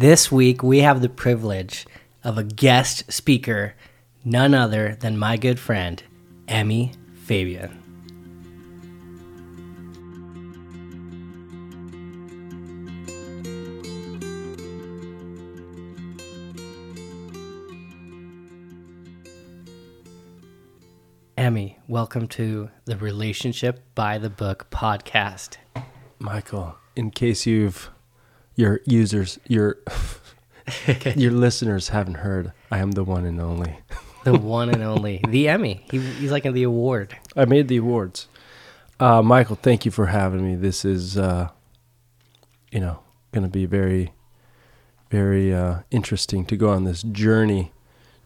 This week, we have the privilege of a guest speaker, none other than my good friend, Emmi Fabian. Emmi, welcome to the Relationship by the Book podcast. Michael, in case you've your users, your your listeners haven't heard, I am the one and only. The one and only, the Emmy. He, he's like in the award. I made the awards. Uh, Michael, thank you for having me. This is, uh, you know, going to be very, very uh, interesting to go on this journey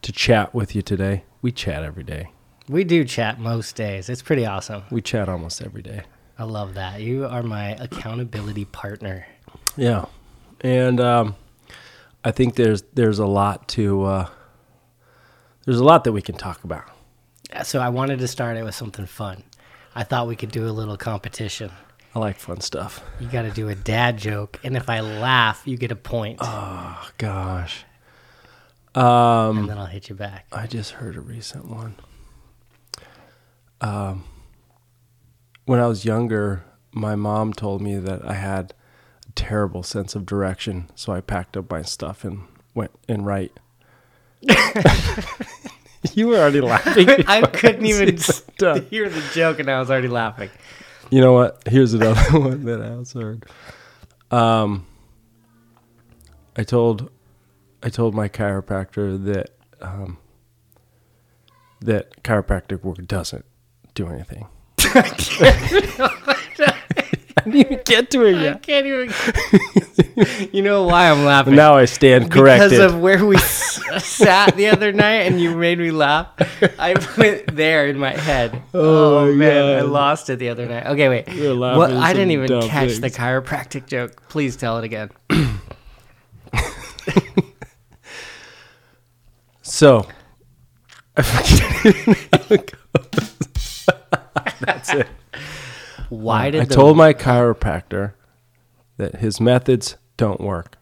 to chat with you today. We chat every day. We do chat most days. It's pretty awesome. We chat almost every day. I love that. You are my accountability partner. Yeah, and um, I think there's there's a lot to uh, there's a lot that we can talk about. So I wanted to start it with something fun. I thought we could do a little competition. I like fun stuff. You got to do a dad joke, and if I laugh, you get a point, Oh gosh, Um, and then I'll hit you back. I just heard a recent one. Um, when I was younger, my mom told me that I had terrible sense of direction, so I packed up my stuff and went and right. you were already laughing. I couldn't even Stop. hear the joke, and I was already laughing. You know what? Here's another one that I also heard. Um, I told, I told my chiropractor that um, that chiropractic work doesn't do anything. I didn't even get to it I can't even. you know why I'm laughing? Now I stand corrected. Because of where we s- sat the other night and you made me laugh. I went there in my head. Oh, my oh, man, I lost it the other night. Okay, wait. You're laughing What, at I didn't even dumb catch the chiropractic joke. Please tell it again. so, I forget. That's it. Why did I the, told my chiropractor that his methods don't work,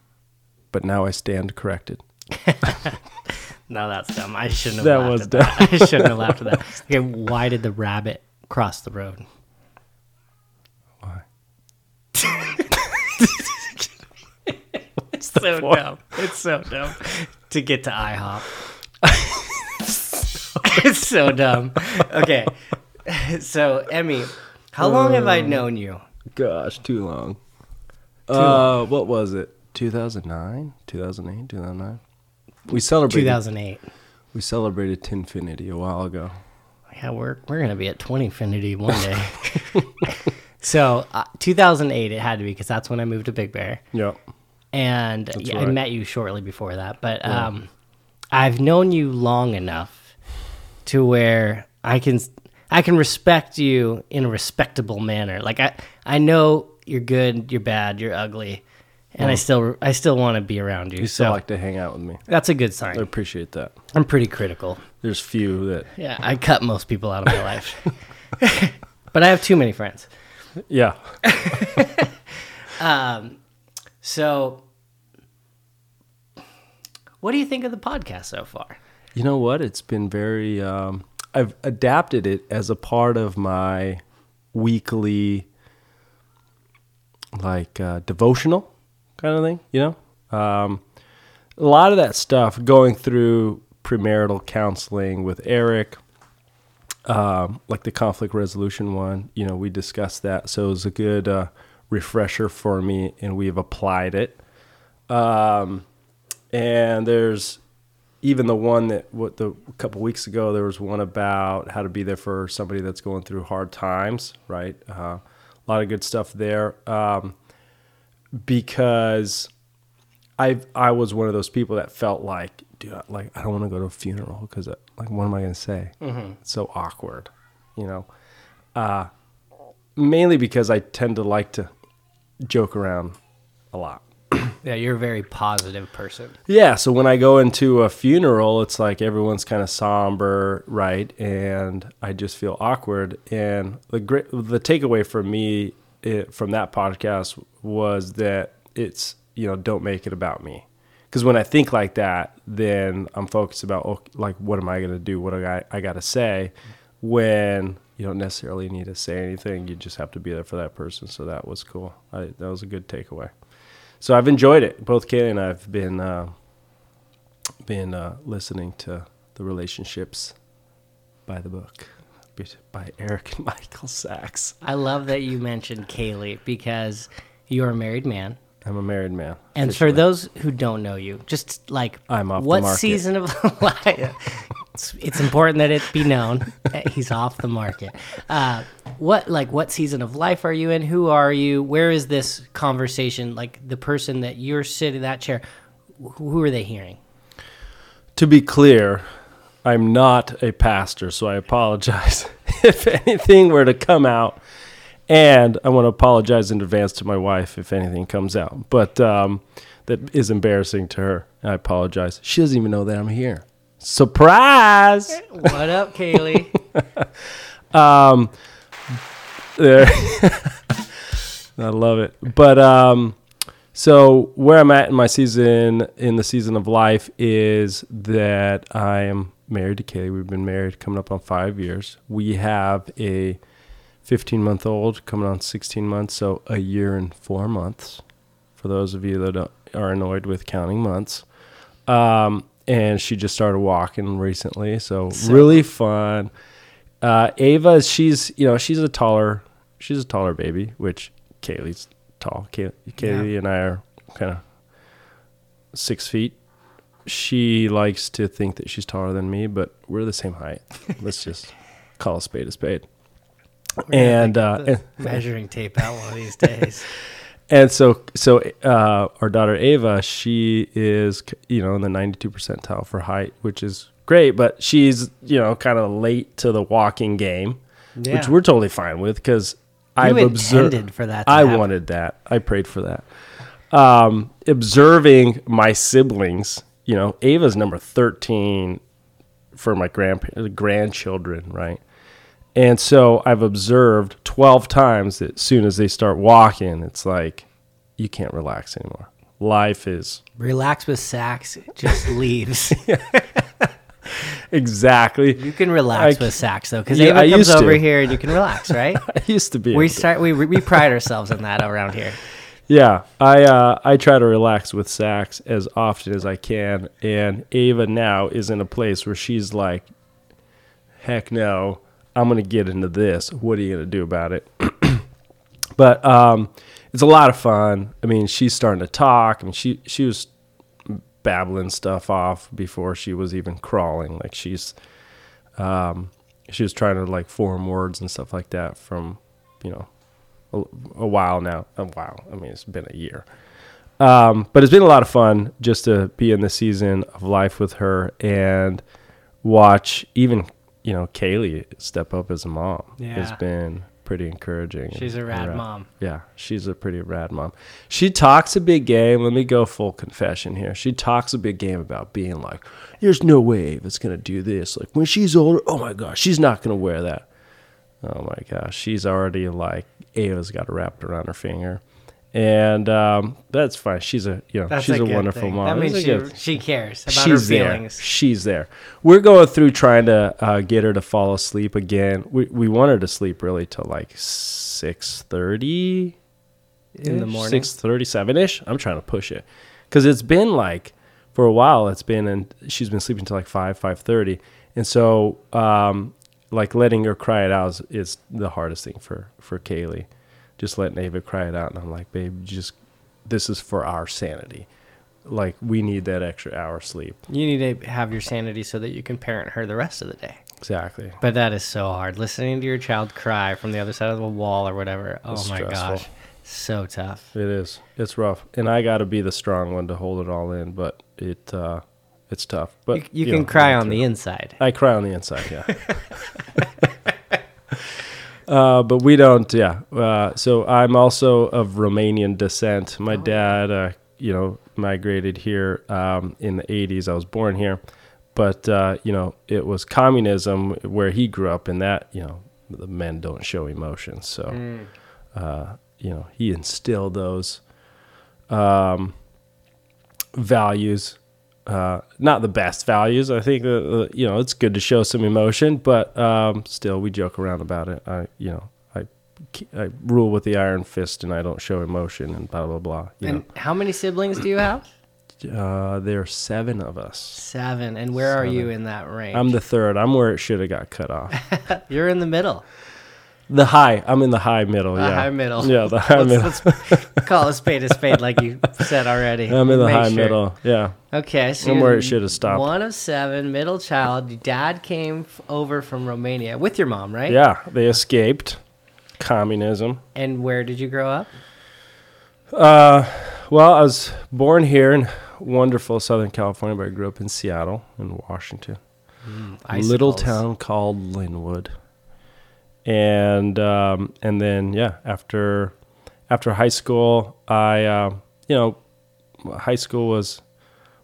but now I stand corrected. No, that's dumb. I shouldn't have That laughed was at that. I shouldn't have laughed at that. Okay, why did the rabbit cross the road? Why? It's so dumb. It's so dumb. To get to IHOP. it's so dumb. Okay. So, Emmi, how long have I Uh, known you? Gosh, too long. uh, what was it? 2009, 2008, 2009. We celebrated. 2008. We celebrated Tinfinity a while ago. Yeah, we're we're gonna be at Twentyfinity one day. so, uh, 2008 it had to be because that's when I moved to Big Bear. Yep. and yeah, I right. met you shortly before that. But um, I've known you long enough to where I can I can respect you in a respectable manner. Like I I know you're good, you're bad, you're ugly, and I still I still want to be around you. You so still like to hang out with me. that's a good sign. I appreciate that. I'm pretty critical. There's few that. Yeah, I cut most people out of my life, but I have too many friends. Yeah. um, So, what do you think of the podcast so far? You know what? It's been very. Um, I've adapted it as a part of my weekly, like uh, devotional kind of thing. You know, um, a lot of that stuff going through premarital counseling with Eric, um, like the conflict resolution one. You know, we discussed that, so it was a good uh, refresher for me, and we've applied it. Um, and there's even the one that what the a couple weeks ago there was one about how to be there for somebody that's going through hard times right? Uh, a lot of good stuff there. Um, because I I was one of those people that felt like dude like I don't want to go to a funeral because like what am I gonna say? It's so awkward you know? Uh, mainly because I tend to like to joke around a lot Yeah, you're a very positive person. yeah, so when I go into a funeral, it's like everyone's kind of somber, right? And I just feel awkward. And the great, the takeaway for me it, from that podcast was that it's you know don't make it about me. because when I think like that, then I'm focused about oh, like what am I gonna do? What do I I gotta say? When you don't necessarily need to say anything, you just have to be there for that person. So that was cool. I, that was a good takeaway. So I've enjoyed it. Both Kaylee and I've been uh, been uh, listening to the relationships by the book by Eric and Michael Sacks. I love that you mentioned Kaylee because you're a married man. I'm a married man. And officially. for those who don't know you, just like I'm off what season of life? it's, it's, important that it be known he's off the market. Uh, what like what season of life are you in? Who are you? Where is this conversation? Like the person that you're sitting that chair, who are they hearing? To be clear, I'm not a pastor, so I apologize if anything were to come out. And I want to apologize in advance to my wife if anything comes out. But um, that is embarrassing to her. I apologize. She doesn't even know that I'm here. Surprise! What up, Kaylee? um, there. I love it. But um, so where I'm at in my season, in the season of life, is that I am married to Kaylee. We've been married coming up on five years. We have a 15 month old coming on 16 months, so a year and four months. For those of you that are annoyed with counting months, um, and she just started walking recently, so, so really fun. Uh, Ava, she's you know she's a taller, she's a taller baby, which Kaylee's tall. Kay- Kaylee yeah. and I are kind of six feet she likes to think that she's taller than me, but we're the same height. Let's just call a spade a spade. and, uh, and measuring tape out one of these days. and so, so uh, our daughter Ava, she is you know in the ninety-two percentile for height, which is great. But she's you know kind of late to the walking game, yeah. which we're totally fine with because I've observed for that. I happen. wanted that. I prayed for that. Um, observing my siblings you know, Ava's number 13 for my grand grandchildren, right? And so I've observed 12 times that as soon as they start walking, it's like you can't relax anymore. Life is relax with Sacks just leaves. exactly. You can relax I, with Sacks though, because yeah, Ava comes over here and you can relax, right? I used to be. We start. We we pride ourselves on that around here. Yeah, I uh, I try to relax with Sacks as often as I can, and Ava now is in a place where she's like, "Heck no, I'm gonna get into this. What are you gonna do about it?" but um, it's a lot of fun. I mean, she's starting to talk. I mean, she she was babbling stuff off before she was even crawling. Like she's, um, she was trying to like form words and stuff like that from, you know, a, a while now. A while. I mean, it's been a year. Um, but it's been a lot of fun just to be in the season of life with her and watch even you know Kaylee step up as a mom. Yeah. It's been pretty encouraging. She's a rad, rad, mom. Yeah, she's a pretty rad mom. She talks a big game. Let me go full confession here. She talks a big game about being like, "There's no way it's gonna do this." Like when she's older, oh my gosh, she's not gonna wear that. Oh my gosh, she's already like Ava's got it wrapped around her finger, and um, that's fine. She's a you know that's she's a, a wonderful thing. mom. That means she, she cares about she's her feelings. There. She's there. We're going through trying to uh, get her to fall asleep again. We we want her to sleep really till like six thirty in the morning, six thirty seven ish. I'm trying to push it because it's been like for a while. It's been and she's been sleeping till like five five thirty, and so um, like letting her cry it out is, is, the hardest thing for for Kaylee. Just letting Ava cry it out, and I'm like, babe, just this is for our sanity. Like we need that extra hour sleep. You need to have your sanity so that you can parent her the rest of the day. Exactly. But that is so hard. Listening to your child cry from the other side of the wall or whatever. Oh it's my stressful. gosh. So tough. It is. It's rough. And I got to be the strong one to hold it all in, but it uh it's tough. But you, you, you can know, cry on the inside. I cry on the inside. Yeah. uh, but we don't. Yeah. Uh, so I'm also of Romanian descent. My oh. dad, uh, you know, migrated here um, in the 80s. I was born here, but uh, you know, it was communism where he grew up, and that you know, the men don't show emotions. So, mm. you know, he instilled those. Um, values. Uh, not the best values. I think that uh, you know it's good to show some emotion, but um, still we joke around about it. I you know I I rule with the iron fist and I don't show emotion and blah blah blah. And how many siblings do you have? uh, there are seven of us. Seven. And where are you in that range? I'm the third. I'm where it should have got cut off. You're in the middle. The high. I'm in the high middle. The yeah, high middle. Yeah, the high middle. Let's, let's call a spade a spade, like you said already. I'm in the Make high sure. middle. Yeah. Okay, so I'm where it should have stopped. One of seven, middle child. Your dad came f- over from Romania with your mom, right? Yeah. They escaped communism. And where did you grow up? Uh, well, I was born here in wonderful Southern California, but I grew up in Seattle in Washington. a little town called Lynnwood. And um, and then yeah, after after high school, I uh, you know, high school was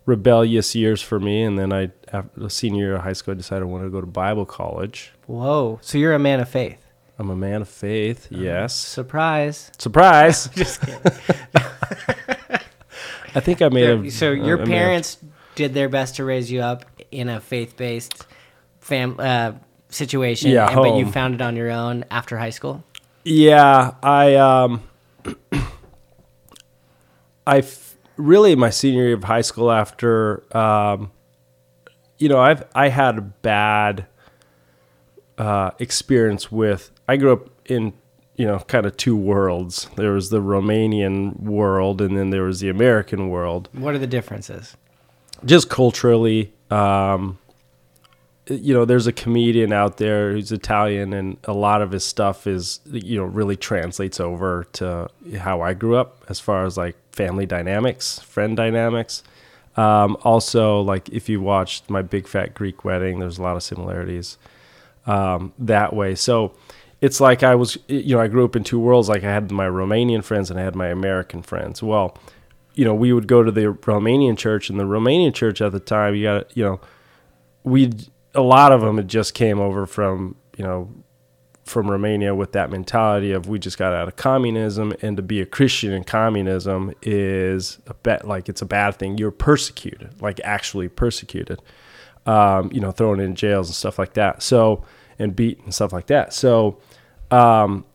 rebellious years for me, and then I after the senior year of high school, I decided I wanted to go to Bible college. Whoa! So you're a man of faith. I'm a man of faith. Yes. Surprise! Surprise! Just kidding. I think I made a. so your I may parents did their best to raise you up in a faith-based fam uh, situation, Yeah, and- but you found it on your own after high school. Yeah, I um, I f- really my senior year of high school after um, you know I've I had a bad uh, experience with. I grew up in you know kind of two worlds. There was the Romanian world, and then there was the American world. What are the differences? Just culturally, um, you know, there's a comedian out there who's Italian, and a lot of his stuff is, you know, really translates over to how I grew up as far as like family dynamics, friend dynamics. Um, also, like if you watched my Big Fat Greek Wedding, there's a lot of similarities um, that way. So it's like I was, you know, I grew up in two worlds. Like I had my Romanian friends and I had my American friends. Well, you know, we would go to the Romanian church, and the Romanian church at the time, you got, you know, we a lot of them had just came over from, you know, from Romania with that mentality of we just got out of communism, and to be a Christian in communism is a bet like it's a bad thing. You're persecuted, like actually persecuted, um, you know, thrown in jails and stuff like that. So and beat and stuff like that. So um,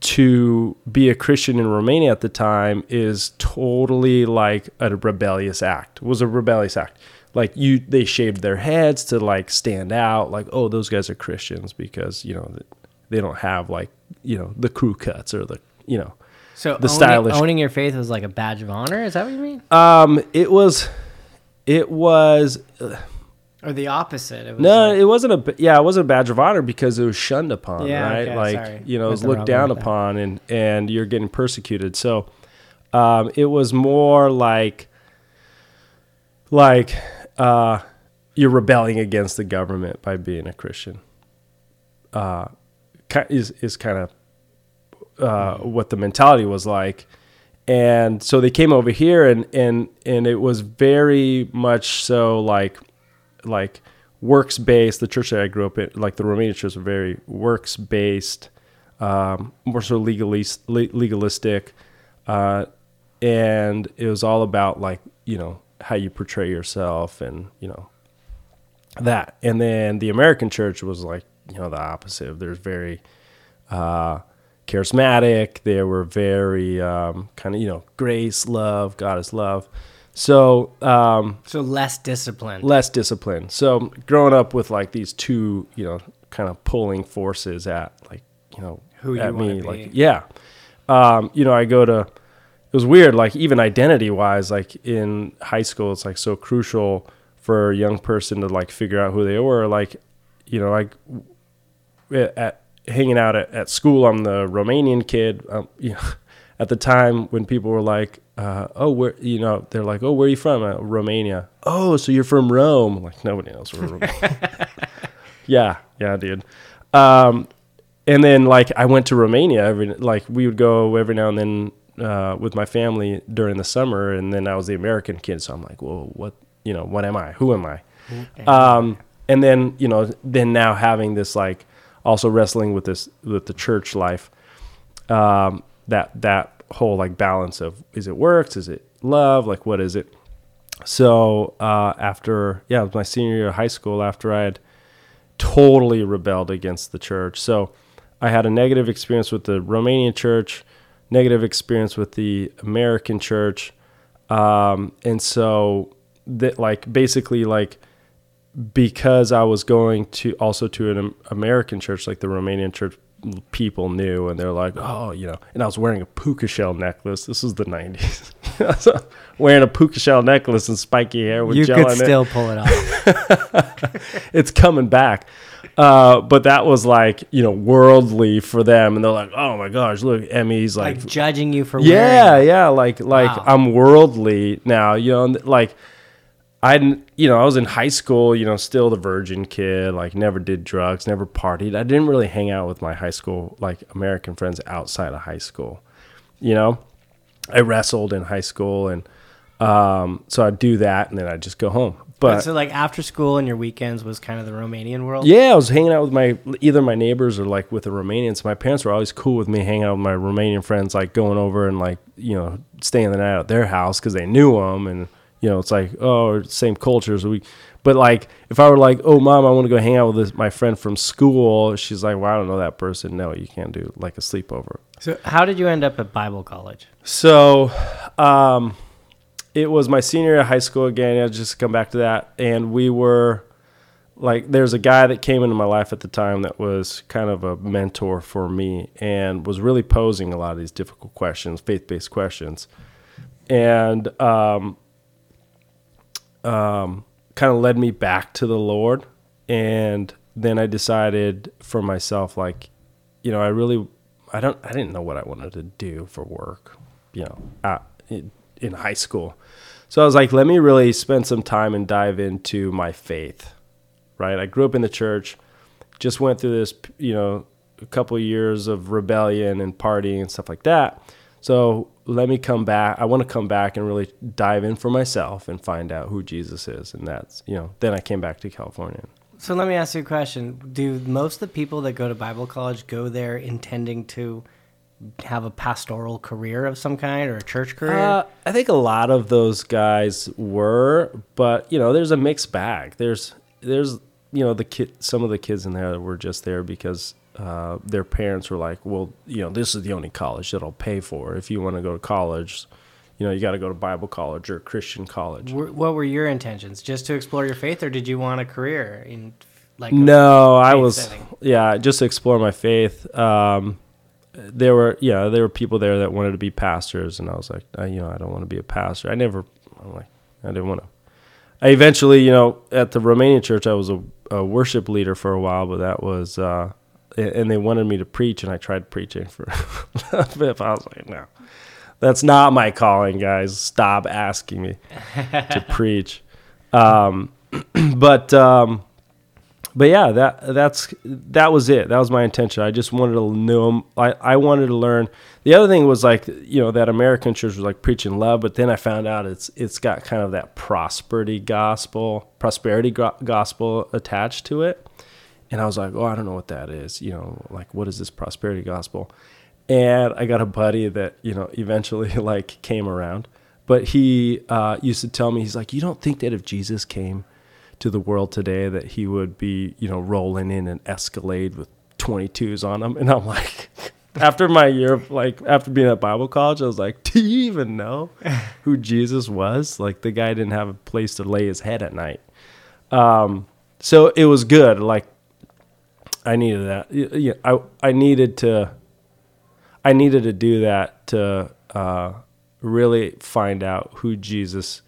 to be a Christian in Romania at the time is totally like a rebellious act. Was a rebellious act. Like you, they shaved their heads to like stand out. Like, oh, those guys are Christians because you know they don't have like you know the crew cuts or the you know. So The owning, stylish- owning your faith was like a badge of honor. Is that what you mean? Um, it was, it was Or the opposite? It was no, like- it wasn't a b- yeah, it wasn't a badge of honor because it was shunned upon, Yeah, right? okay, like sorry. you know, it was looked down way that. upon, and and you're getting persecuted. So, um, it was more like like uh, you're rebelling against the government by being a Christian. Uh, is is kind of uh, what the mentality was like. And so they came over here and, and, and it was very much so like, like works based. The church that I grew up in, like the Romanian church, were very works based, um, more so legalist, legalistic. Uh, and it was all about like, you know, how you portray yourself and, you know, that. And then the American church was like, you know, the opposite. There's very, uh, charismatic. They were very um, kind of you know grace, love, God is love. So um, so less discipline less discipline. So growing up with like these two you know kind of pulling forces at like you know Who you at me like yeah. Um, you know I go to it was weird like even identity wise like in high school it's like so crucial for a young person to like figure out who they were. Like you know like at hanging out at, at school i'm the romanian kid. Um, you know, at the time when people were like uh, oh where you know they're like oh where are you from? Uh, romania. Oh so you're from rome. I'm like nobody knows where rome. Yeah yeah dude. Um, and then like i went to romania every like we would go every now and then uh, with my family during the summer and then i was the american kid so i'm like well what you know what am i? Who am i? Um, and then you know then now having this like also wrestling with this with the church life um, that that whole like balance of is it works? Is it love? Like what is it? So uh, after yeah, it was my senior year of high school. After I had totally rebelled against the church, so I had a negative experience with the Romanian church, negative experience with the American church, um, and so that like basically like because I was going to also to an American church, like the Romanian church people knew, and they're like, oh, you know, and I was wearing a puka shell necklace. This was the 90s. wearing a puka shell necklace and spiky hair with you gel could still it. pull it off. It's coming back. Uh, but that was like, you know, worldly for them. And they're like, oh my gosh, look, Emmi's like, like judging you for yeah, wearing yeah, like like Wow. I'm worldly now, you know, like I you know, I was in high school, you know, still the virgin kid, like never did drugs, never partied. I didn't really hang out with my high school like American friends outside of high school. You know, I wrestled in high school and um so I'd do that and then I'd just go home. But so like after school and your weekends was kind of the Romanian world. yeah, I was hanging out with my either my neighbors or like with the Romanians. My parents were always cool with me hanging out with my Romanian friends, like going over and like you know staying the night at their house because they knew them, and you know it's like oh same cultures we, but like if I were like oh mom, I want to go hang out with this, my friend from school, she's like well I don't know that person. No, you can't do like a sleepover. So how did you end up at Bible college? So, um, it was my senior year of high school again. I just come back to that, and we were like, there's a guy that came into my life at the time that was kind of a mentor for me, and was really posing a lot of these difficult questions, faith-based questions, and um, um, kind of led me back to the Lord, and then I decided for myself, like, you know, I really, I don't, I didn't know what I wanted to do for work, you know, at, in, in high school. So I was like, let me really spend some time and dive into my faith, right? I grew up in the church, just went through this, you know, a couple years of rebellion and partying and stuff like that. So let me come back. I want to come back and really dive in for myself and find out who Jesus is. And that's, you know, then I came back to California. So let me ask you a question. Do most of the people that go to Bible college go there intending to have a pastoral career of some kind or a church career? Uh, I think a lot of those guys were, but you know, there's a mixed bag. There's there's you know the kid, some of the kids in there that were just there because uh, their parents were like, well, you know, this is the only college that'll pay for. If you want to go to college, you know, you got to go to Bible college or Christian college. What were your intentions? Just to explore your faith, or did you want a career in like? No, I was setting? yeah, just to explore my faith. Um, there were yeah, there were people there that wanted to be pastors, and I was like, I, you know, I don't want to be a pastor. I never, I'm like, I didn't want to. I eventually, you know, at the Romanian church, I was a, a worship leader for a while, but that was, uh, and they wanted me to preach, and I tried preaching for a bit. I was like, no, that's not my calling, guys. Stop asking me to preach. Um, but um, but yeah, that that's that was it. That was my intention. I just wanted to know. I I wanted to learn. The other thing was like you know that American church was like preaching love, but then I found out it's it's got kind of that prosperity gospel, prosperity gospel attached to it, and I was like, oh, I don't know what that is. You know, like what is this prosperity gospel? And I got a buddy that you know eventually like came around, but he uh, used to tell me he's like, you don't think that if Jesus came to the world today that he would be, you know, rolling in an Escalade with 22s on him. And I'm like, after my year of like, after being at Bible college, I was like, do you even know who Jesus was? Like, the guy didn't have a place to lay his head at night. Um, so it was good. Like, I needed that. Yeah, I, I needed to, I needed to do that to uh, really find out who Jesus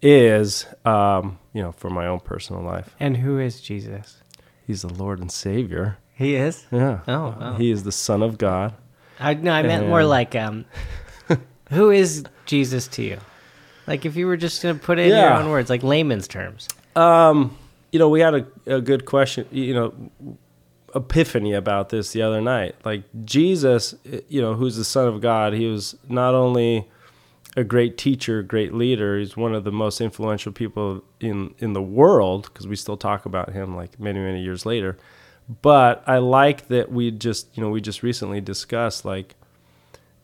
is, um, you know, for my own personal life. And who is Jesus? He's the Lord and Savior. He is. Yeah. Oh, oh. He is the Son of God. I no, I meant more like um, who is Jesus to you? Like if you were just gonna put it in your own words, like layman's terms. Um, you know, we had a, a good question, you know, epiphany about this the other night. Like Jesus, you know, who's the Son of God, he was not only a great teacher, great leader, he's one of the most influential people in, in the world, because we still talk about him like many, many years later. But I like that we just, you know, we just recently discussed like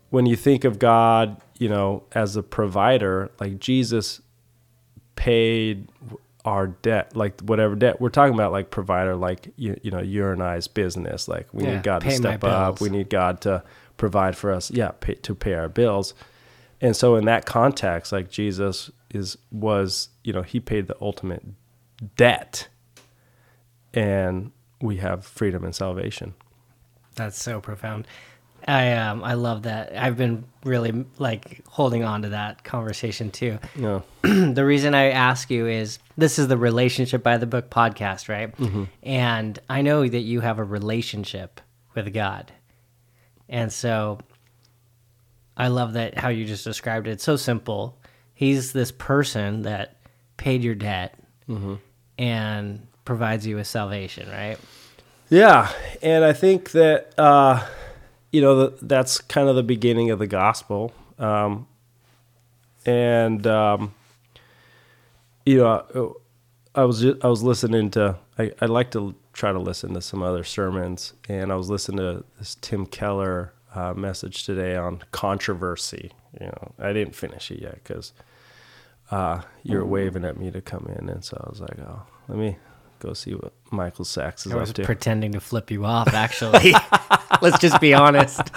when you think of God, you know, as a provider, like Jesus paid our debt, like whatever debt we're talking about, like provider, like you, you know, I's business. Like we Yeah, need God to step up. We need God to provide for us. Yeah, pay, to pay our bills. And so in that context, like Jesus is was, you know, he paid the ultimate debt, and we have freedom and salvation. That's so profound. I um I love that. I've been really like holding on to that conversation too. Know, the reason I ask you is this is the relationship by the book podcast, right? And I know that you have a relationship with God. And so I love that how you just described it. It's so simple. He's this person that paid your debt and provides you with salvation, right? Yeah, and I think that uh, you know the, that's kind of the beginning of the gospel, um, and um, you know I was I was listening to I, I like to try to listen to some other sermons, and I was listening to this Tim Keller uh, message today on controversy. You know, I didn't finish it yet because uh, you were waving at me to come in, and so I was like, oh, let me go see what Michael Sacks is I was up to. pretending to flip you off, actually. Let's just be honest.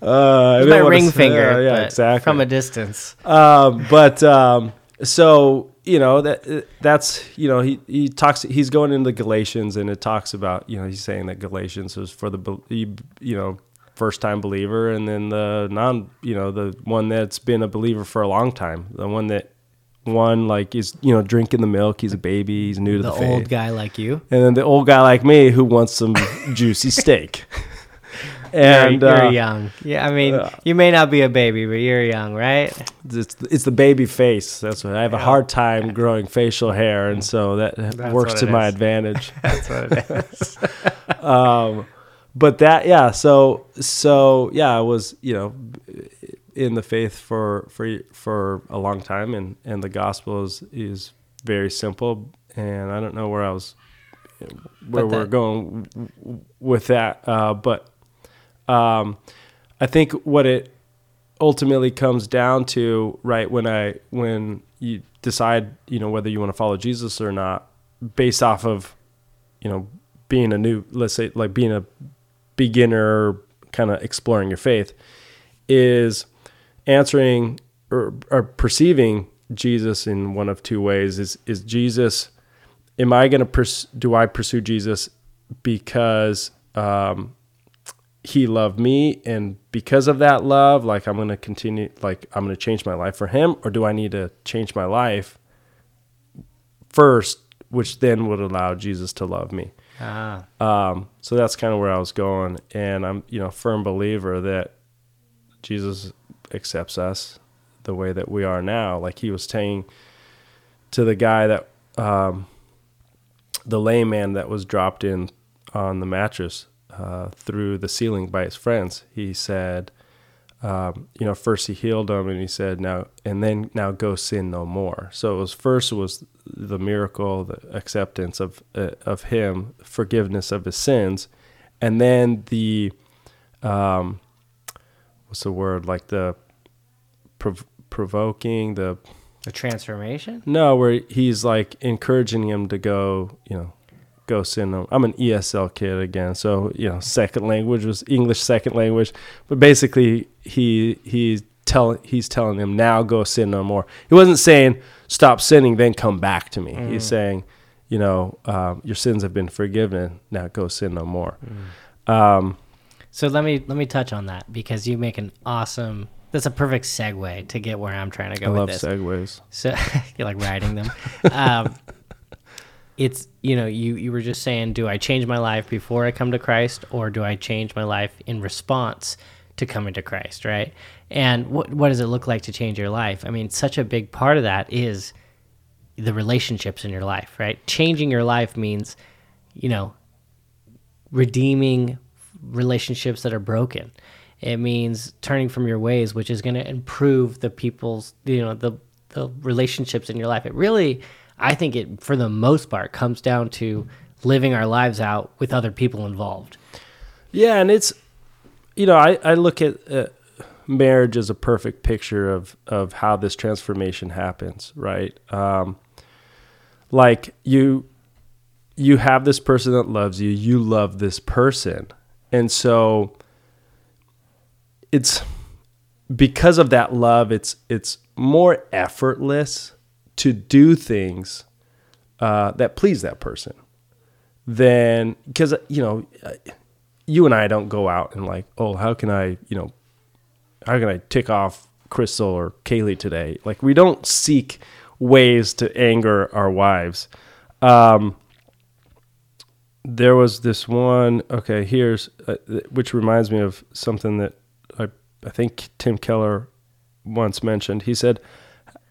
Uh, my ring finger, uh, yeah, exactly. from a distance. um, but um, so you know that that's you know he he talks he's going into Galatians and it talks about you know he's saying that Galatians is for the you know first time believer and then the non you know the one that's been a believer for a long time the one that one like is you know drinking the milk he's a baby he's new to The the, old guy like you. and then the old guy like me who wants some juicy steak You're, and you're uh, young. Yeah, I mean, you may not be a baby, but you're young, right? it's it's the baby face. That's what I have a hard time growing facial hair, and so that works to my is. advantage. That's what it is. but that, yeah. So so yeah, I was you know in the faith for for for a long time, and and the gospel is is very simple, and I don't know where I was where But we're going with that, uh, but um, I think what it ultimately comes down to right when I when you decide you know whether you want to follow Jesus or not based off of you know being a new let's say like being a beginner kind of exploring your faith is answering or, or perceiving Jesus in one of two ways. Is is Jesus am I going to pers- do I pursue Jesus because um, he loved me? And because of that love like i'm going to continue like i'm going to change my life for him? Or do i need to change my life first which then would allow jesus to love me? Ah, um, so that's kind of where i was going. And i'm you know firm believer that jesus accepts us the way that we are now like he was saying to the guy that um, the layman that was dropped in on the mattress uh, through the ceiling by his friends. He said, um, you know, first he healed him, and he said, now and then now go sin no more. So it was first was the miracle, the acceptance of uh, of him, forgiveness of his sins, and then the um, what's the word like the prov- provoking the the transformation? no, where he's like encouraging him to go, you know, go sin. no- I'm an ESL kid again, so you know, second language was English second language, but basically he he's telling he's telling him now go sin no more. He wasn't saying stop sinning, then come back to me. He's saying, you know, um, your sins have been forgiven. Now go sin no more. Um, So let me let me touch on that because you make an awesome. That's a perfect segue to get where I'm trying to go I with love this. segues. So you're like riding them. um, it's you know you you were just saying, do I change my life before I come to Christ, or do I change my life in response to coming to Christ? Right? And what what does it look like to change your life? I mean, such a big part of that is the relationships in your life. Right? Changing your life means, you know, redeeming relationships that are broken. It means turning from your ways, which is going to improve the people's, you know, the the relationships in your life. It really, I think it for the most part comes down to living our lives out with other people involved. Yeah, and it's you know I I look at uh, marriage as a perfect picture of of how this transformation happens, right? Um, like you you have this person that loves you, you love this person. And so it's because of that love, it's it's more effortless to do things uh, that please that person than because you know you and I don't go out and like oh how can I you know how can I tick off Crystal or Kaylee today? Like we don't seek ways to anger our wives. Um, there was this one okay here's uh, which reminds me of something that I I think Tim Keller once mentioned he said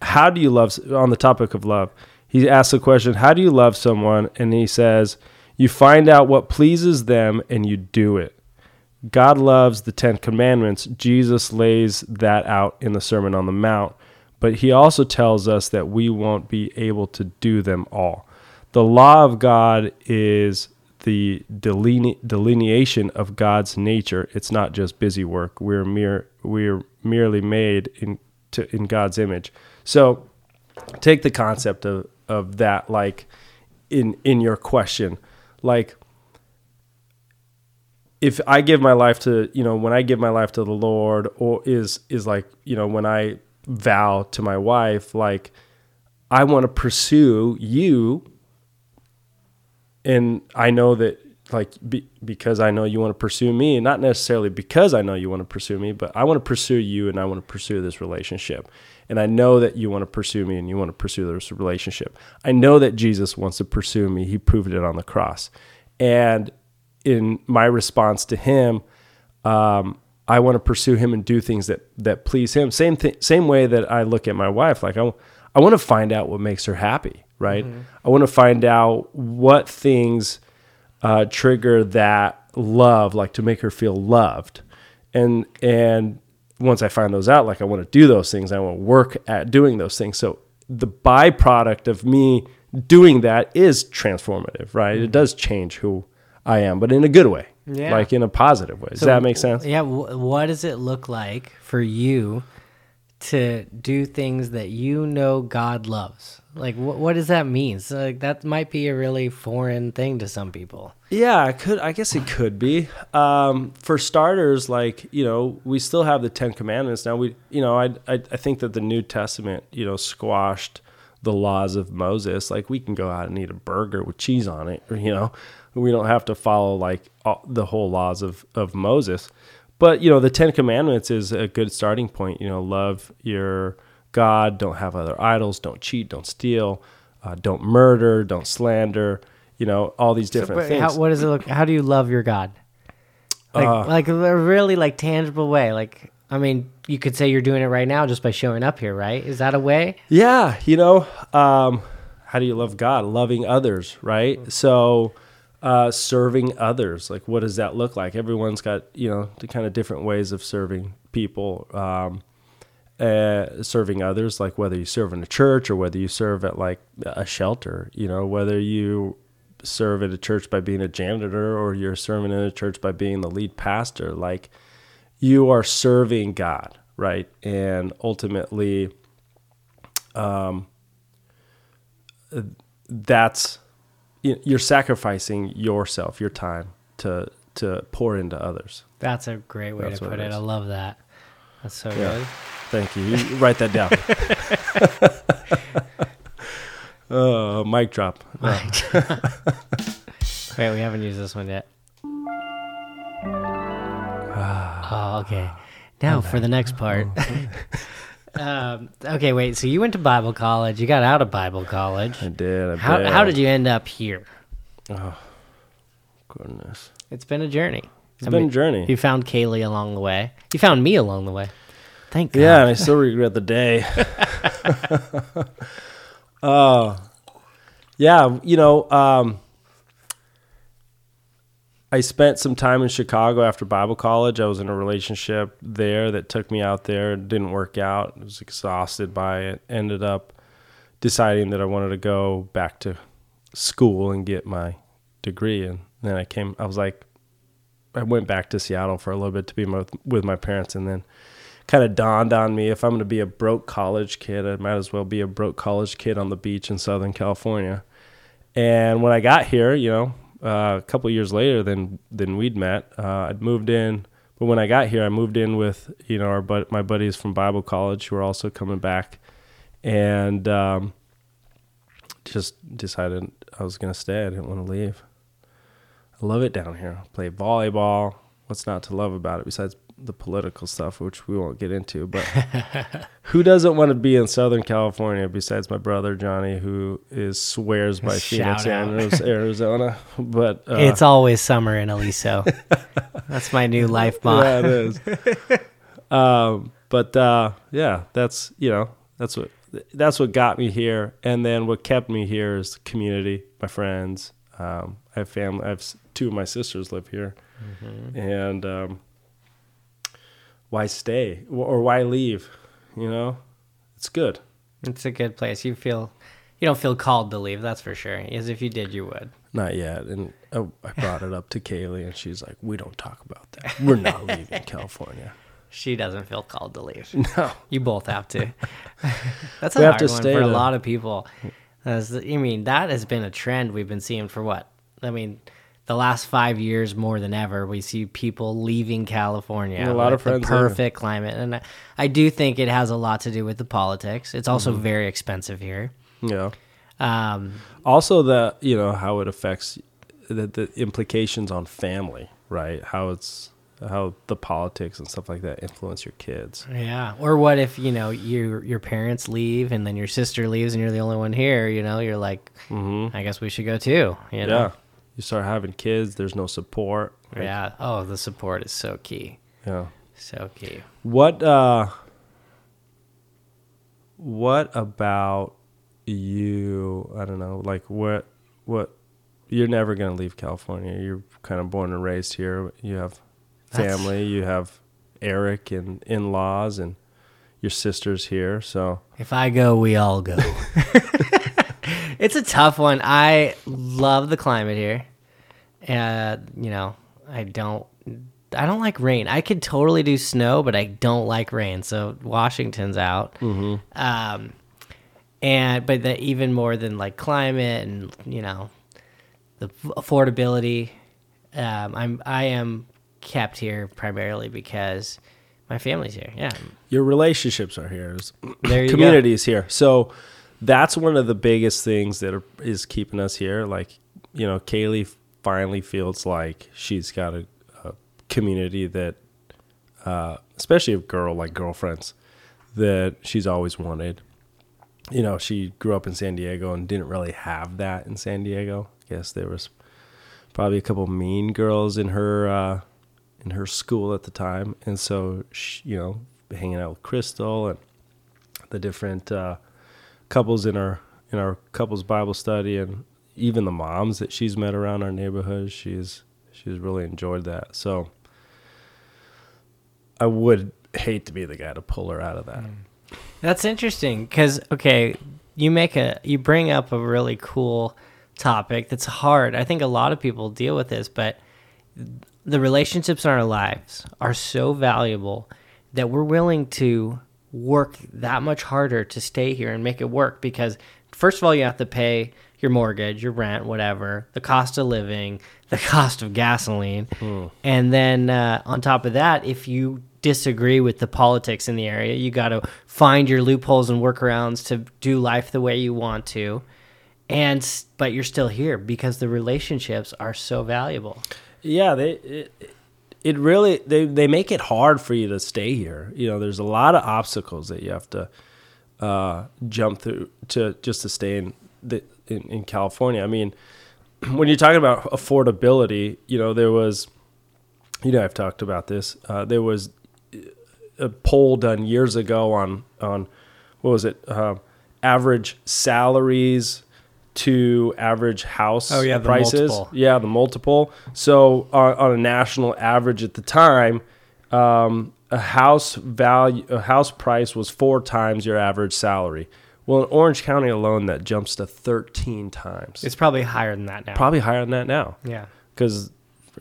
how do you love on the topic of love he asked the question how do you love someone and he says you find out what pleases them and you do it. God loves the Ten Commandments. Jesus lays that out in the Sermon on the Mount, but he also tells us that we won't be able to do them all. The law of God is the deline- delineation of God's nature. It's not just busy work. We're mere we're merely made in to, in God's image. So take the concept of, of that like in in your question like if I give my life to, you know, when I give my life to the Lord or is is like, you know, when I vow to my wife like I want to pursue you and I know that like be, because I know you want to pursue me, not necessarily because I know you want to pursue me, but I want to pursue you and I want to pursue this relationship. And I know that you want to pursue me and you want to pursue this relationship. I know that Jesus wants to pursue me. He proved it on the cross. And in my response to him, um, I want to pursue him and do things that that please him. Same thing, same way that I look at my wife. Like I, I want to find out what makes her happy, right? Mm-hmm. I want to find out what things uh, trigger that love, like to make her feel loved. And and once I find those out, like I want to do those things, I want to work at doing those things. So the byproduct of me doing that is transformative, right? Mm-hmm. It does change who I am, but in a good way, yeah. like in a positive way. Does so, that make sense? Yeah. What does it look like for you to do things that you know God loves? Like, wh- what does that mean? So, like, that might be a really foreign thing to some people. Yeah, it could. I guess it could be. Um, for starters, like you know, we still have the Ten Commandments. Now we, you know, I, I I think that the New Testament, you know, squashed the laws of Moses. Like we can go out and eat a burger with cheese on it, you know, we don't have to follow like all, the whole laws of of Moses. But you know, the Ten Commandments is a good starting point. You know, love your God, don't have other idols, don't cheat, don't steal, uh, don't murder, don't slander. You know, all these different so, things. How, what does it look? How do you love your God? Like, uh, like a really like tangible way. Like, I mean, you could say you're doing it right now just by showing up here, right? Is that a way? Yeah, you know, um, how do you love God? Loving others, right? Mm-hmm. So, uh, serving others, like what does that look like? Everyone's got you know the kind of different ways of serving people. Um, uh, serving others, like whether you serve in a church or whether you serve at like a shelter, you know, whether you serve at a church by being a janitor or you're serving in a church by being the lead pastor, like you are serving God, right? And ultimately, um, that's you're sacrificing yourself, your time to to pour into others. That's a great way That's to put it. it I love that. That's so yeah. good. Thank you. You write that down. oh, mic drop. Mic Wait, we haven't used this one yet. oh, okay. Now oh, for the next part. Oh, um, okay, wait. So you went to Bible college. You got out of Bible college. I did. I how, how did you end up here? Oh, goodness. It's been a journey. It's I been mean, a journey. You found Kaylee along the way. You found me along the way. Thank God. Yeah, and I still regret the day. Oh, uh, yeah. You know, um, I spent some time in Chicago after Bible college. I was in a relationship there that took me out there. It didn't work out. I was exhausted by it. Ended up deciding that I wanted to go back to school and get my degree. And then I came, I was like, I went back to Seattle for a little bit to be with my parents and then kind of dawned on me if I'm going to be a broke college kid, I might as well be a broke college kid on the beach in Southern California. And when I got here, you know, uh, a couple years later than than we'd met, uh, I'd moved in. But when I got here, I moved in with you know our but my buddies from Bible college who are also coming back, and um, just decided I was gonna stay. I didn't want to leave. I love it down here. Play volleyball. What's not to love about it besides the political stuff, which we won't get into. But who doesn't want to be in Southern California besides my brother Johnny, who is swears by Shout Phoenix, Arizona. But uh, it's always summer in Aliso. that's my new life motto. yeah, it is. um, but uh, yeah, that's you know that's what that's what got me here, and then what kept me here is the community, my friends. Um, I have family. I have two of my sisters live here, and um, why stay or why leave? You know, it's good. It's a good place. You feel you don't feel called to leave, that's for sure. As if you did, you would. Not yet. And I, I brought it up to Kaylee, and she's like, "We don't talk about that. We're not leaving California." She doesn't feel called to leave. No. You both have to. That's a hard to one stay for a lot of people. As I mean, that has been a trend we've been seeing for what? I mean, the last five years more than ever, we see people leaving California. A lot of the friends leaving. perfect climate, and I, I do think it has a lot to do with the politics. It's also Mm-hmm. very expensive here. Yeah. Um, Also, the you know how it affects the, the implications on family, right? How it's how the politics and stuff like that influence your kids. Yeah. Or what if, you know, your your parents leave and then your sister leaves and you're the only one here, you know, you're like, I guess we should go too. You Mm-hmm. Yeah. You start having kids. There's no support. like, Yeah. Oh, the support is so key. Yeah. So key. What uh what about you? I don't know. Like what what you're never going to leave California. You're kind of born and raised here. You have That's- family, you have Eric and in-laws and your sister's here. So, If I go, we all go. it's a tough one. I love the climate here. Uh, you know, I don't I don't like rain. I could totally do snow, but I don't like rain. So Washington's out. Mm-hmm. Um, and but the, even more than like climate and you know the affordability, um, I'm I am kept here primarily because my family's here. Yeah, your relationships are here. There you go. is here. So that's one of the biggest things that are, is keeping us here. Like, you know, Kaylee finally feels like she's got a, a community that, uh, especially a girl like girlfriends, that she's always wanted. You know, she grew up in San Diego and didn't really have that in San Diego. I guess there was probably a couple mean girls in her uh, in her school at the time, and so she, you know, hanging out with Crystal and the different uh, couples in our in our couples Bible study, and even the moms that she's met around our neighborhood. She's she's really enjoyed that. So I would hate to be the guy to pull her out of that. Mm. That's interesting because okay, you make a you bring up a really cool topic that's hard. I think a lot of people deal with this, but the relationships in our lives are so valuable that we're willing to work that much harder to stay here and make it work because first of all you have to pay your mortgage, your rent, whatever, the cost of living, the cost of gasoline. And then uh, on top of that, if you disagree with the politics in the area, you got to find your loopholes and workarounds to do life the way you want to. And but you're still here because the relationships are so valuable. Yeah, they it, it really they they make it hard for you to stay here. You know, there's a lot of obstacles that you have to uh, jump through to just to stay in the in, in California. I mean, when you're talking about affordability, you know, there was, you know, I've talked about this. Uh, there was a poll done years ago on on what was it? Um average salaries to average house Oh, yeah, prices. multiple. Yeah, the multiple. So on, on a national average at the time, um, a house value, a house price was four times your average salary. Well, in Orange County alone, that jumps to thirteen times. It's probably higher than that now. probably higher than that now yeah. because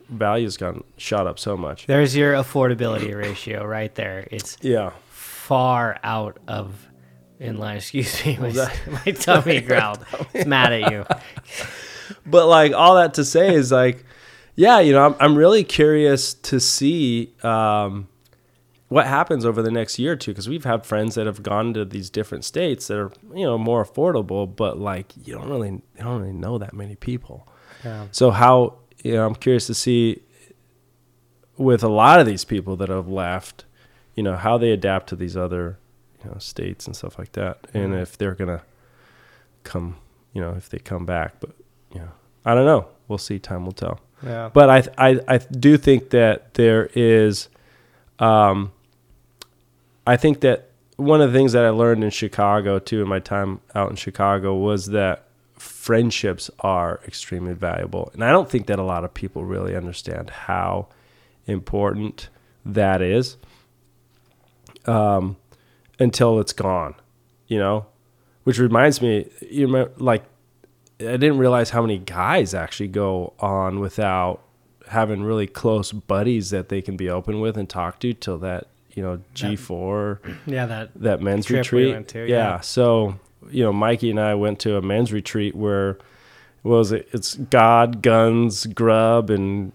value's gone shot up so much. There's your affordability ratio right there. It's Yeah. far out of in line. Excuse me, my, my tummy growled. It's mad at you. but like all that to say is like yeah you know i'm, I'm really curious to see um, what happens over the next year or two because we've had friends that have gone to these different states that are you know more affordable but like you don't really you don't really know that many people Yeah. so how you know i'm curious to see with a lot of these people that have left you know how they adapt to these other you know states and stuff like that. And if they're gonna come you know if they come back but you know i don't know. We'll see. Time will tell. Yeah. but i i, I do think that there is um i think that one of the things that i learned in chicago too in my time out in chicago was that friendships are extremely valuable. And i don't think that a lot of people really understand how important that is. Um until it's gone you know which reminds me you remember like I didn't realize how many guys actually go on without having really close buddies that they can be open with and talk to till that you know G four Yeah, that that men's we retreat. went to, yeah. yeah. so you know Mikey and I went to a men's retreat where what was it? It's God, guns, grub, and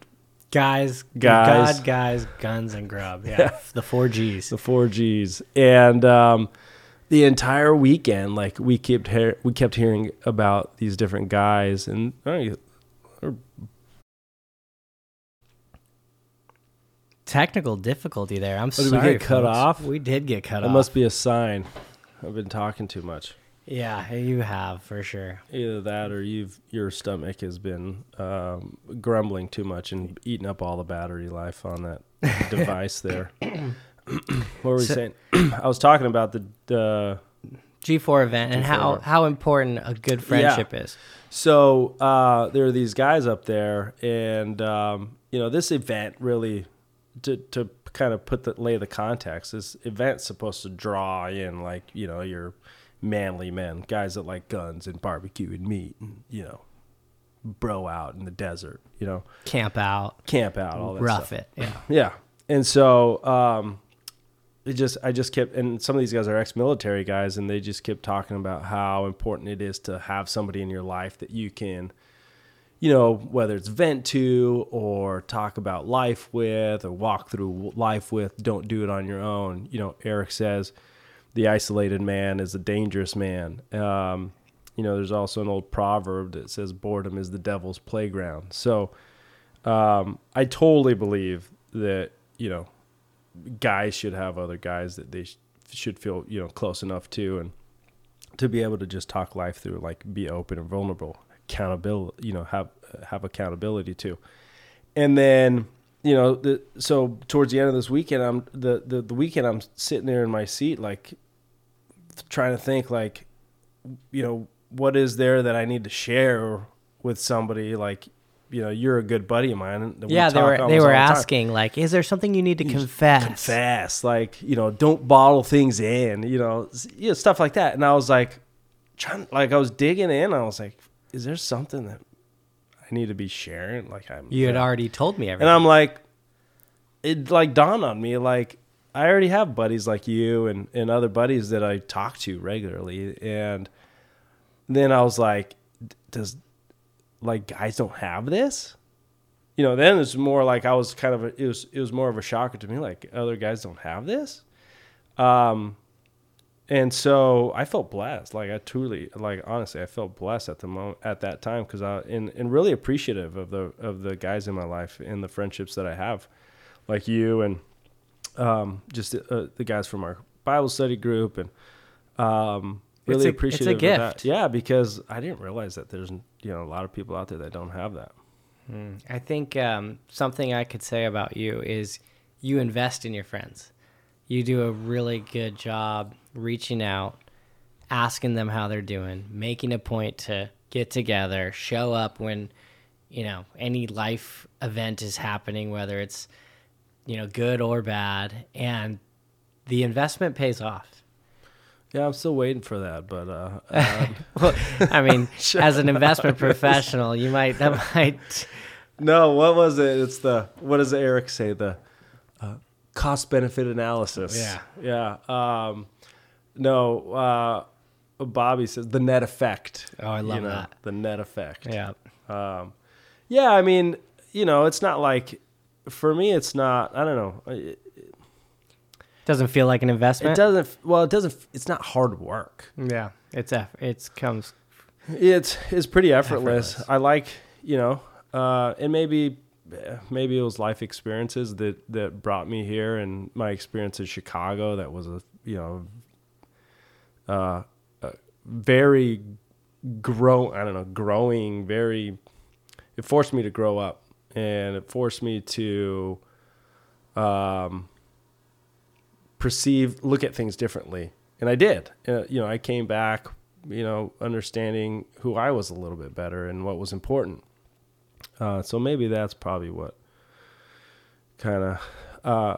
guys, Guys. God, guys, guns, and grub. Yeah, the four G's. the four G's, and um, the entire weekend, like we kept hear- we kept hearing about these different guys, and I Technical difficulty there. I'm sorry, did we sorry. get cut folks. off? We did get cut It off. It must be a sign. I've been talking too much. Yeah, you have for sure. Either that, or you've your stomach has been um, grumbling too much and eating up all the battery life on that device there. what were we So- saying? I was talking about the the. G4 event and how G4. how important a good friendship is. So uh, there are these guys up there, and um, you know this event really to to kind of put the lay the context. This event's supposed to draw in like you know your manly men, guys that like guns and barbecue and meat, and you know, bro out in the desert, you know, Camp out, camp out, all that rough stuff. it. Yeah. Yeah. And so um it just I just kept and some of these guys are ex-military guys and they just kept talking about how important it is to have somebody in your life that you can you know whether it's vent to or talk about life with or walk through life with don't do it on your own you know Eric says the isolated man is a dangerous man. Um you know there's also an old proverb that says boredom is the devil's playground. So um, I totally believe that you know guys should have other guys that they sh- should feel you know close enough to and to be able to just talk life through like be open and vulnerable accountability you know have have accountability to. And then you know the so towards the end of this weekend i'm the the, the weekend i'm sitting there in my seat like trying to think like you know what is there that i need to share with somebody? Like you know you're a good buddy of mine we Yeah, they were they were the time. asking like, is there something you need to confess? confess like you know don't bottle things in you know you know stuff like that. And i was like trying like i was digging in. I was like is there something that i need to be sharing like i'm You had yeah. already told me everything. and i'm like it like dawned on me like i already have buddies like you and and other buddies that i talk to regularly and then i was like does like guys don't have this you know then it's more like i was kind of a, it was it was more of a shocker to me like other guys don't have this um and so i felt blessed like i truly like honestly i felt blessed at the moment at that time because i and, and really appreciative of the of the guys in my life and the friendships that i have like you and um just uh, the guys from our bible study group and um It's really a- it's a appreciative of gift. that yeah because i didn't realize that there's you know a lot of people out there that don't have that I think um, something I could say about you is you invest in your friends. You do a really good job reaching out, asking them how they're doing, making a point to get together, show up when, you know, any life event is happening, whether it's, you know, good or bad. And the investment pays off. yeah i'm still waiting for that but uh um, Well, I mean, as an investment professional, you might that might no, what was it? It's the what does Eric say? The cost benefit analysis. Yeah. yeah. Um, no, uh, Bobby says the net effect. Oh, I love that. The net effect. Yeah. Um, yeah, I mean, you know, it's not like for me. It's not. I don't know. It, Doesn't feel like an investment. it doesn't. Well, it doesn't. It's not hard work. Yeah. It's eff- it's comes It's it's pretty effortless. Effortless. I like you know, uh, and maybe maybe it was life experiences that that brought me here, and my experience in Chicago that was a you know, uh, a very grow. I don't know, growing very. It forced me to grow up, and it forced me to, um, perceive look at things differently and i did uh, you know i came back you know understanding who i was a little bit better and what was important uh, so maybe that's probably what kind of uh,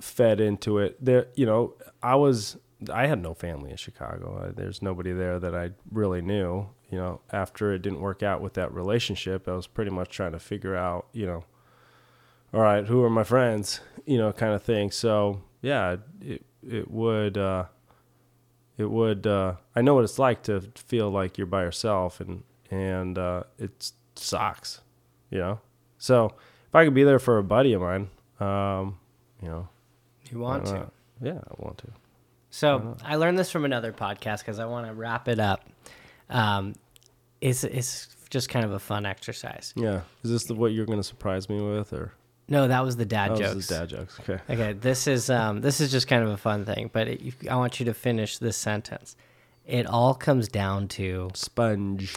fed into it there you know i was i had no family in chicago there's nobody there that i really knew you know after it didn't work out with that relationship i was pretty much trying to figure out you know all right, who are my friends? You know, kind of thing. So yeah, it it would uh, it would uh, I know what it's like to feel like you're by yourself and and uh, it sucks, you know. So if I could be there for a buddy of mine, um, you know, you want to. yeah, I want to. So I learned this from another podcast because I want to wrap it up. Um, it's it's just kind of a fun exercise. Yeah, is this the what you're going to surprise me with, or No, that was the dad this jokes. is dad jokes? Okay. Okay, this is um, this is just kind of a fun thing, but it, I want you to finish this sentence. It all comes down to Sponge.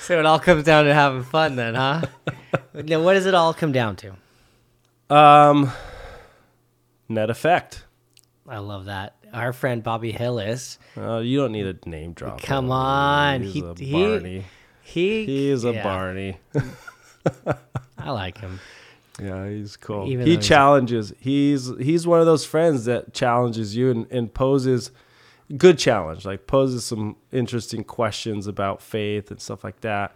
so it all comes down to having fun, then, huh? now, what does it all come down to? um, net effect. I love that. Our friend Bobby Hillis, Uh, you don't need a name drop. Come on, he's he- a he- Barney. he He is a yeah, Barney. I like him. Yeah, he's cool. Even he challenges. He's he's one of those friends that challenges you and, and poses good challenge, like poses some interesting questions about faith and stuff like that.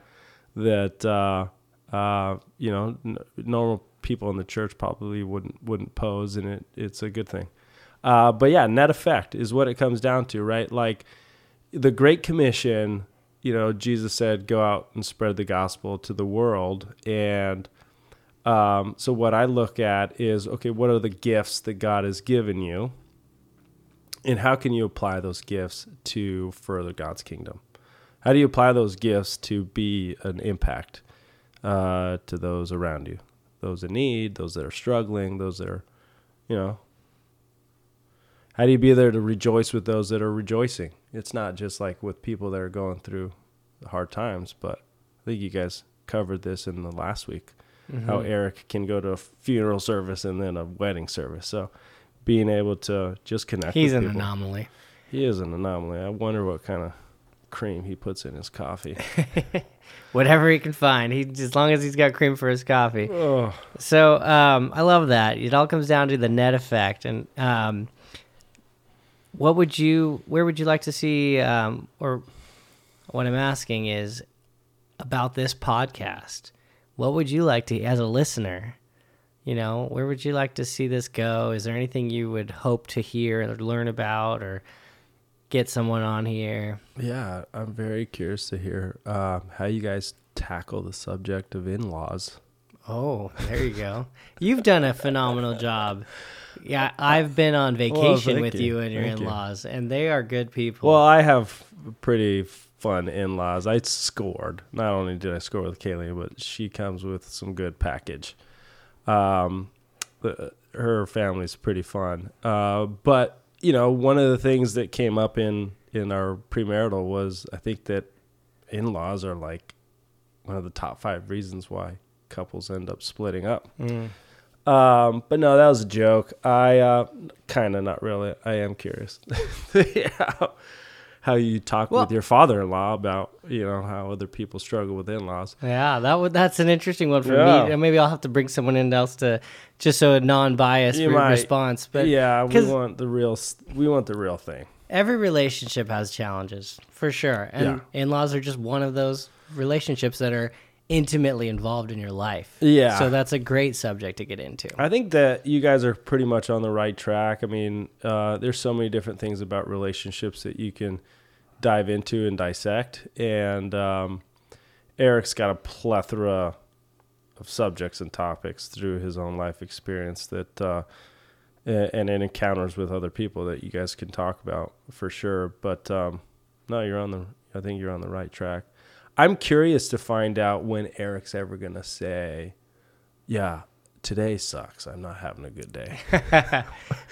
That uh, uh, you know n- normal people in the church probably wouldn't wouldn't pose, and it it's a good thing. Uh, but yeah, net effect is what it comes down to, right? Like the Great Commission, you know, Jesus said, "Go out and spread the gospel to the world," and um, so what I look at is okay, what are the gifts that God has given you, and how can you apply those gifts to further God's kingdom? How do you apply those gifts to be an impact uh, to those around you, those in need, those that are struggling, those that are, you know. How do you be there to rejoice with those that are rejoicing? It's not just like with people that are going through hard times, but I think you guys covered this in the last week how Eric can go to a funeral service and then a wedding service. So being able to just connect He's an people. anomaly. He is an anomaly. I wonder what kind of cream he puts in his coffee. Whatever he can find, he as long as he's got cream for his coffee. oh, So um, I love that. It all comes down to the net effect. And um, what would you, where would you like to see, um, or what I'm asking is about this podcast. What would you like to, as a listener, you know, where would you like to see this go? Is there anything you would hope to hear or learn about or get someone on here? yeah. I'm very curious to hear um, how you guys tackle the subject of in-laws. Oh, there you go. You've done a phenomenal job. Yeah, I've been on vacation thank with you. you and your Thank in-laws, and they are good people. Well, I have pretty fun in-laws. I scored. Not only did I score with Kaylee, but she comes with some good package. Um, the, her family's pretty fun. Uh, but you know, one of the things that came up in in our premarital was I think that in-laws are like one of the top five reasons why couples end up splitting up. Mm. Um, but no, that was a joke. I uh, kind of not really. I am curious how, how you talk Well- with your father-in-law about you know how other people struggle with in-laws. Yeah, that would that's an interesting one for Yeah. me. And maybe I'll have to bring someone in else to just so a non-biased re- response. But yeah, we want the real. We want the real thing. every relationship has challenges for sure, and in-laws are just one of those relationships that are intimately involved in your life. Yeah. So that's a great subject to get into. I think that you guys are pretty much on the right track. I mean, uh, there's so many different things about relationships that you can dive into and dissect. And um, Eric's got a plethora of subjects and topics through his own life experience that, uh, and in encounters with other people that you guys can talk about for sure. But um, no, you're on the. I think you're on the right track. I'm curious to find out when Eric's ever gonna say, "Yeah, today sucks. I'm not having a good day."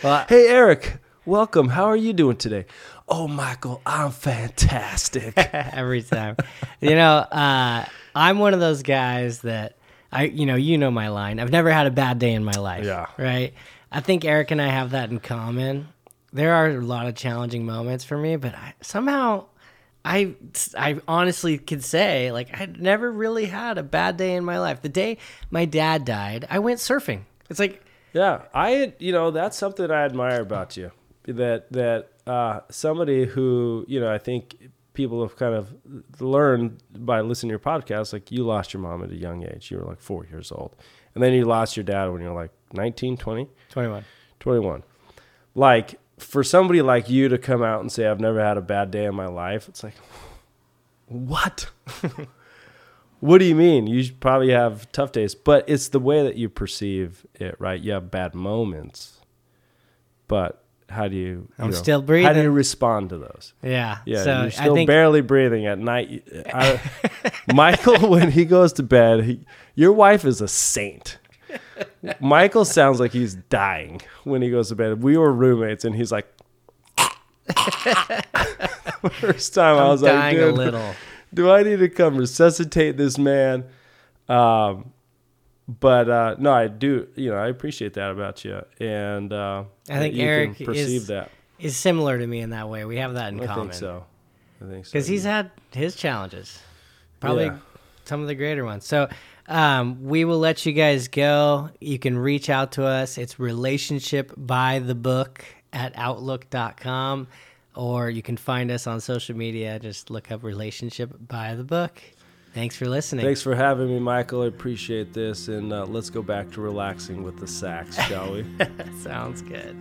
Well, hey, Eric, welcome. How are you doing today? Oh, Michael, I'm fantastic. every time. you know, uh, I'm one of those guys that I, you know, you know my line. I've never had a bad day in my life. Yeah. Right. I think Eric and I have that in common. There are a lot of challenging moments for me, but I, somehow, I, I honestly could say like I never really had a bad day in my life. The day my dad died, I went surfing. It's like yeah, I, you know, that's something I admire about you. That that uh, somebody who, you know, I think people have kind of learned by listening to your podcast. Like you lost your mom at a young age. You were like four years old, and then you lost your dad when you were like 19, 20? 21. 21. Like for somebody like you to come out and say I've never had a bad day in my life, it's like what? what do you mean? You probably have tough days, but it's the way that you perceive it, right? You have bad moments. But how do you, you I'm know, still How do you respond to those? Yeah. Yeah, So you're still barely breathing at night. I, Michael, when he goes to bed, he, your wife is a saint. Michael sounds like he's dying when he goes to bed. We were roommates, and he's like, first time I I'm was like, dude, a little. do I need to come resuscitate this man? Um, but uh, no, I do. You know, I appreciate that about you, and uh, I think you Eric can perceive is- that. Is similar to me in that way. We have that in I common. think so. I think so. because he's had his challenges, probably Yeah. some of the greater ones. So um, we will let you guys go. You can reach out to us. It's relationship by the book at outlook.com or you can find us on social media. Just look up relationship by the book. Thanks for listening. Thanks for having me, Michael. I appreciate this, and uh, let's go back to relaxing with the sax, shall we? Sounds good.